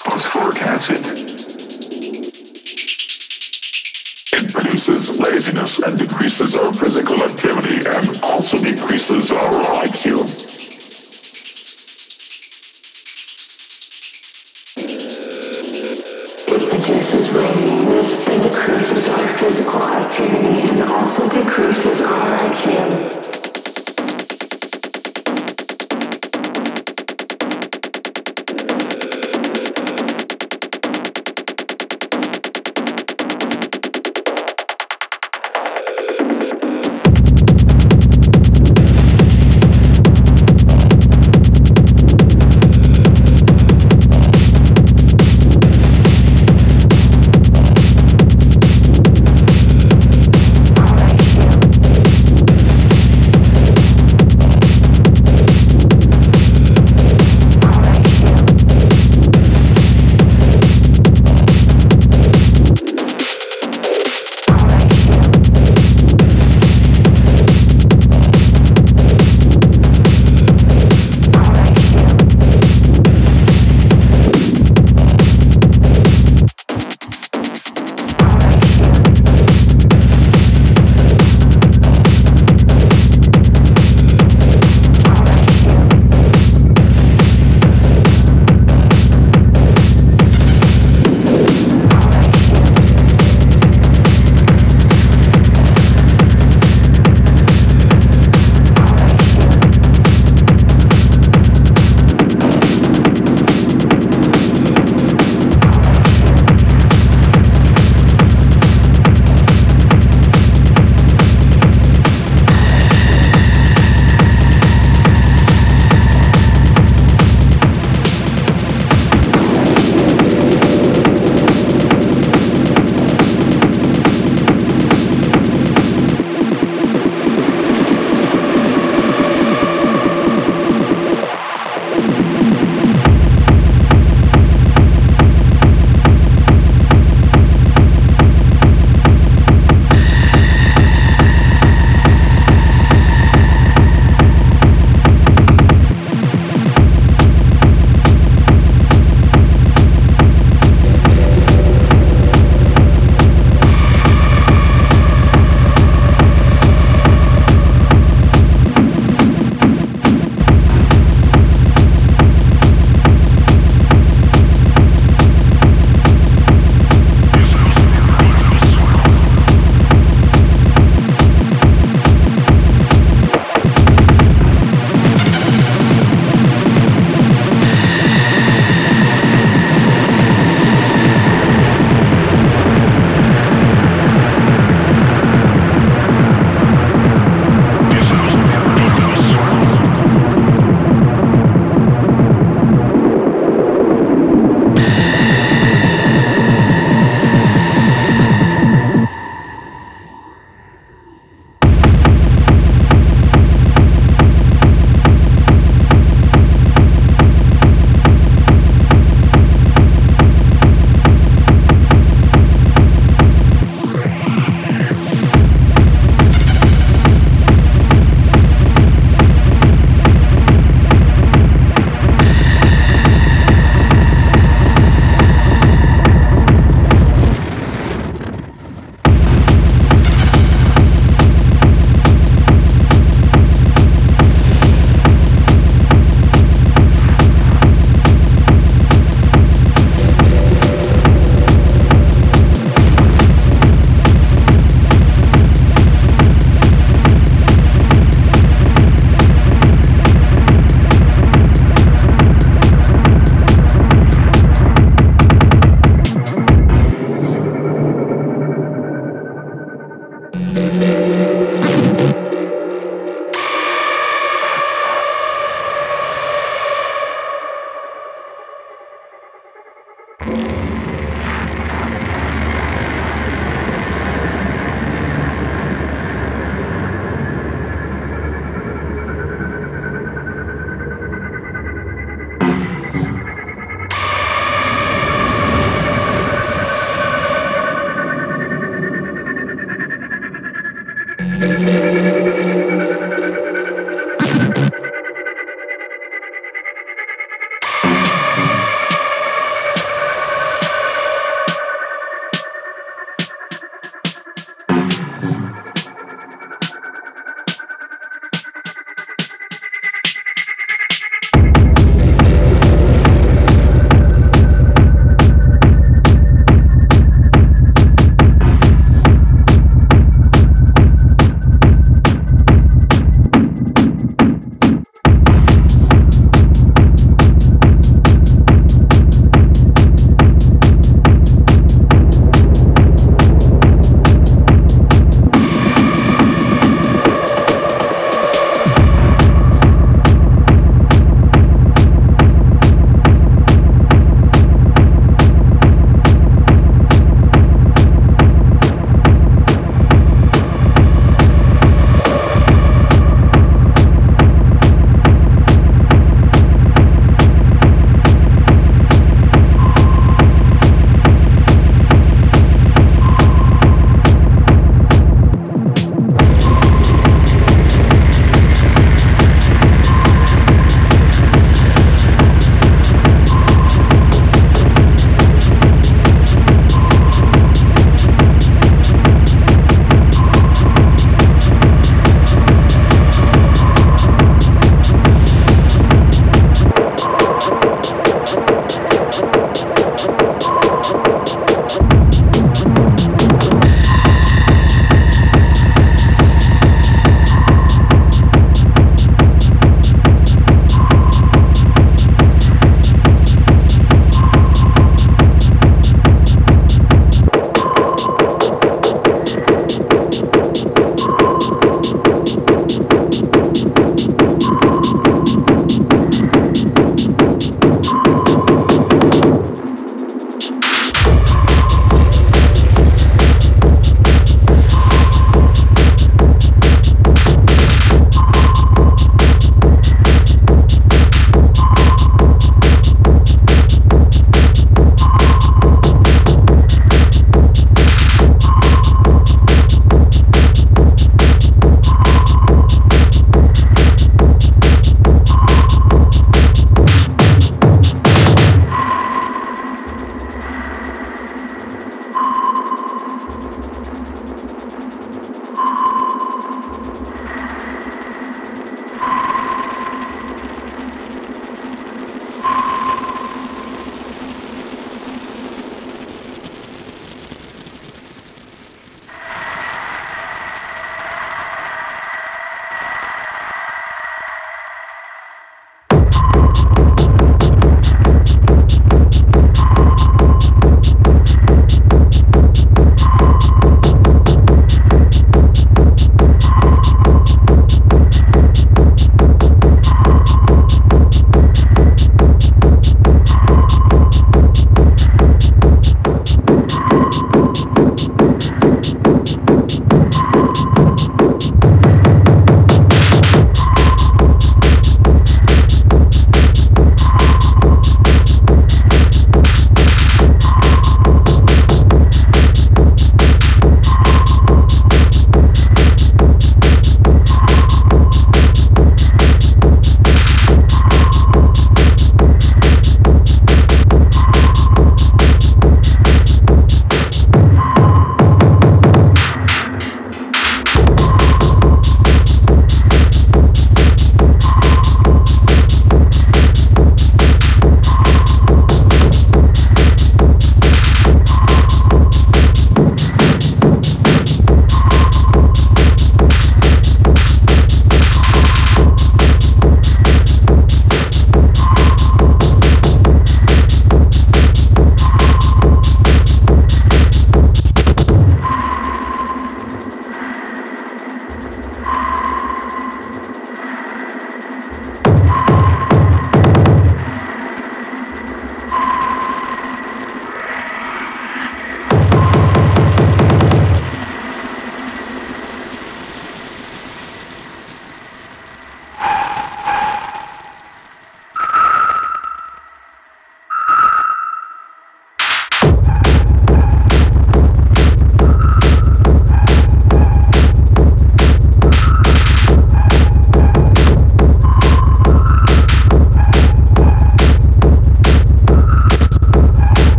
Phosphoric acid. It produces laziness and decreases our physical.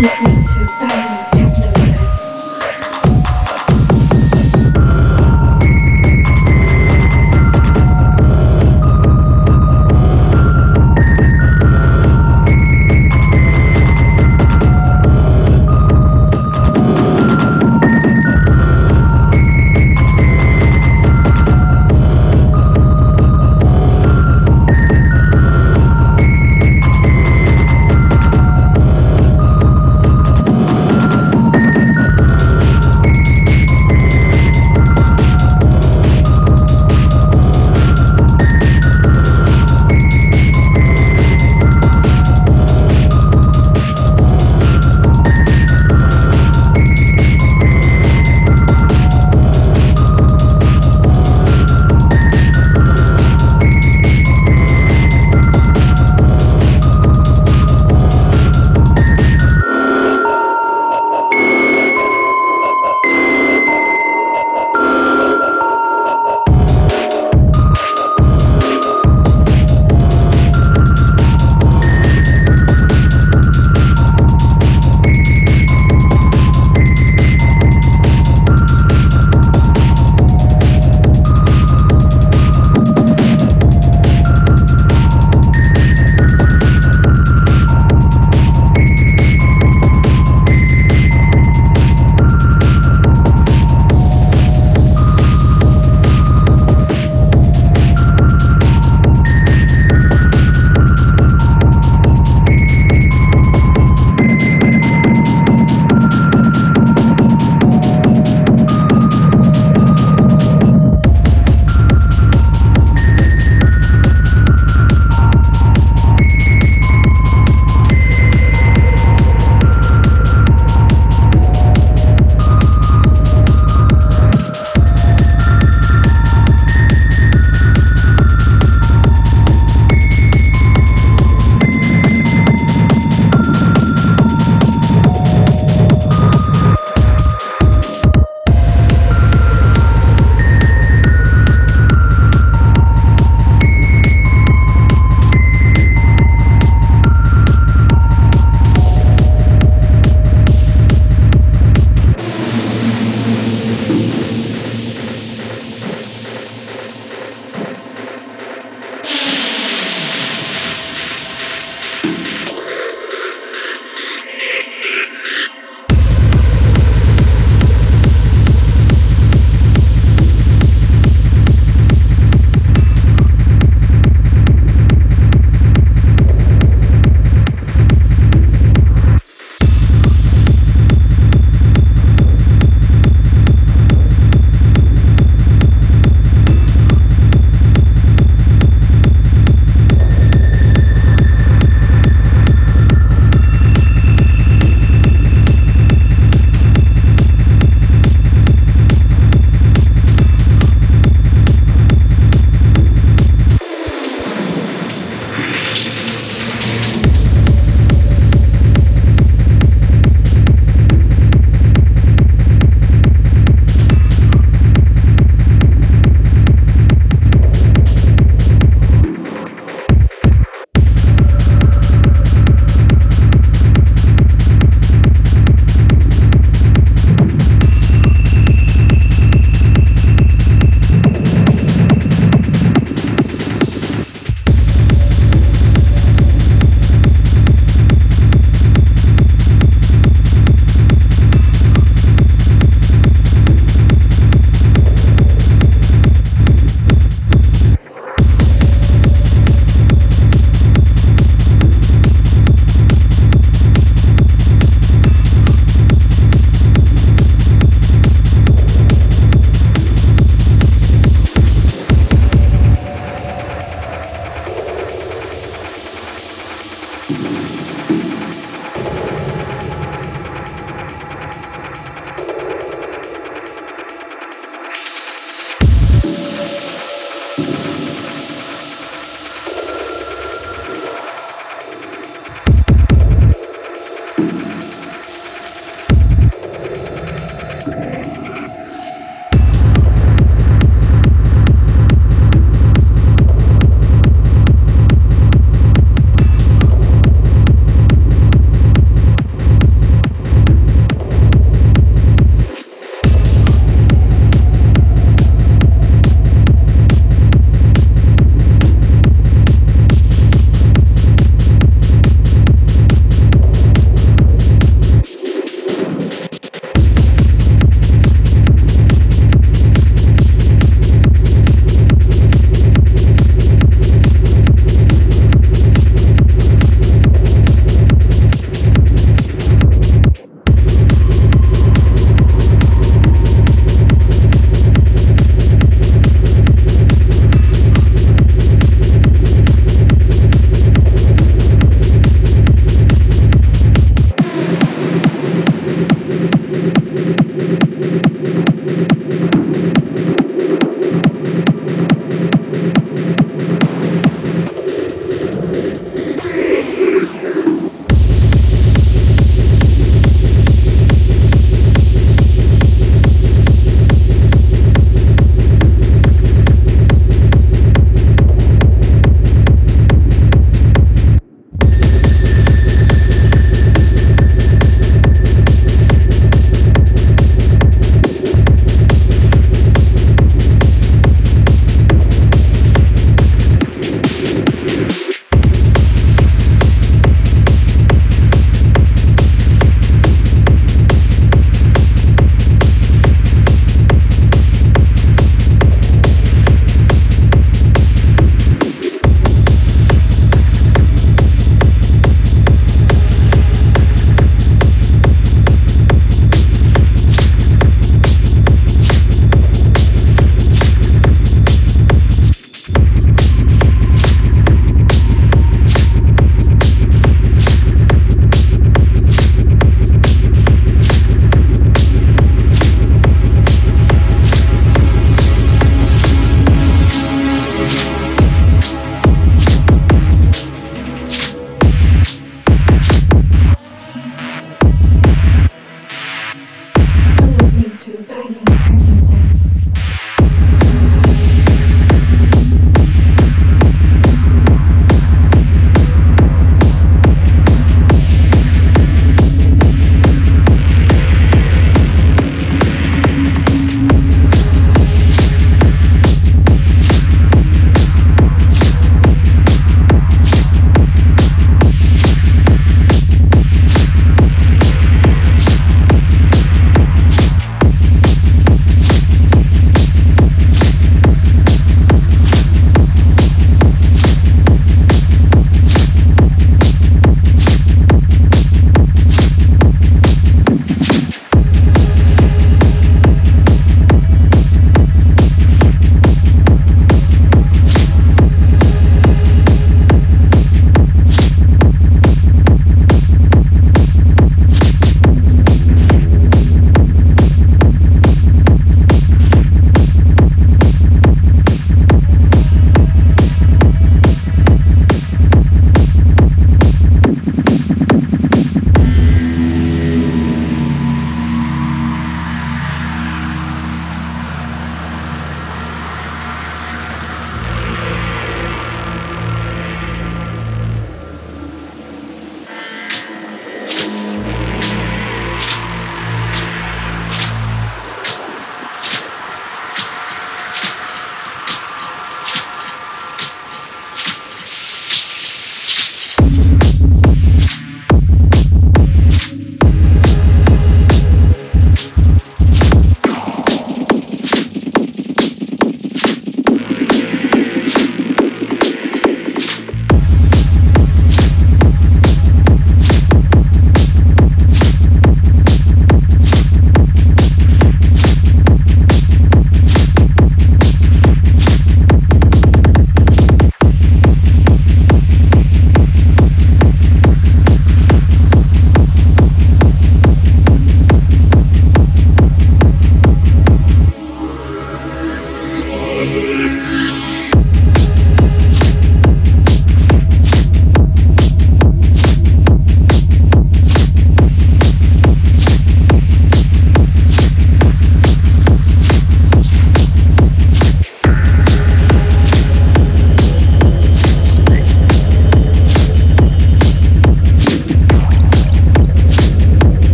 promised me to bury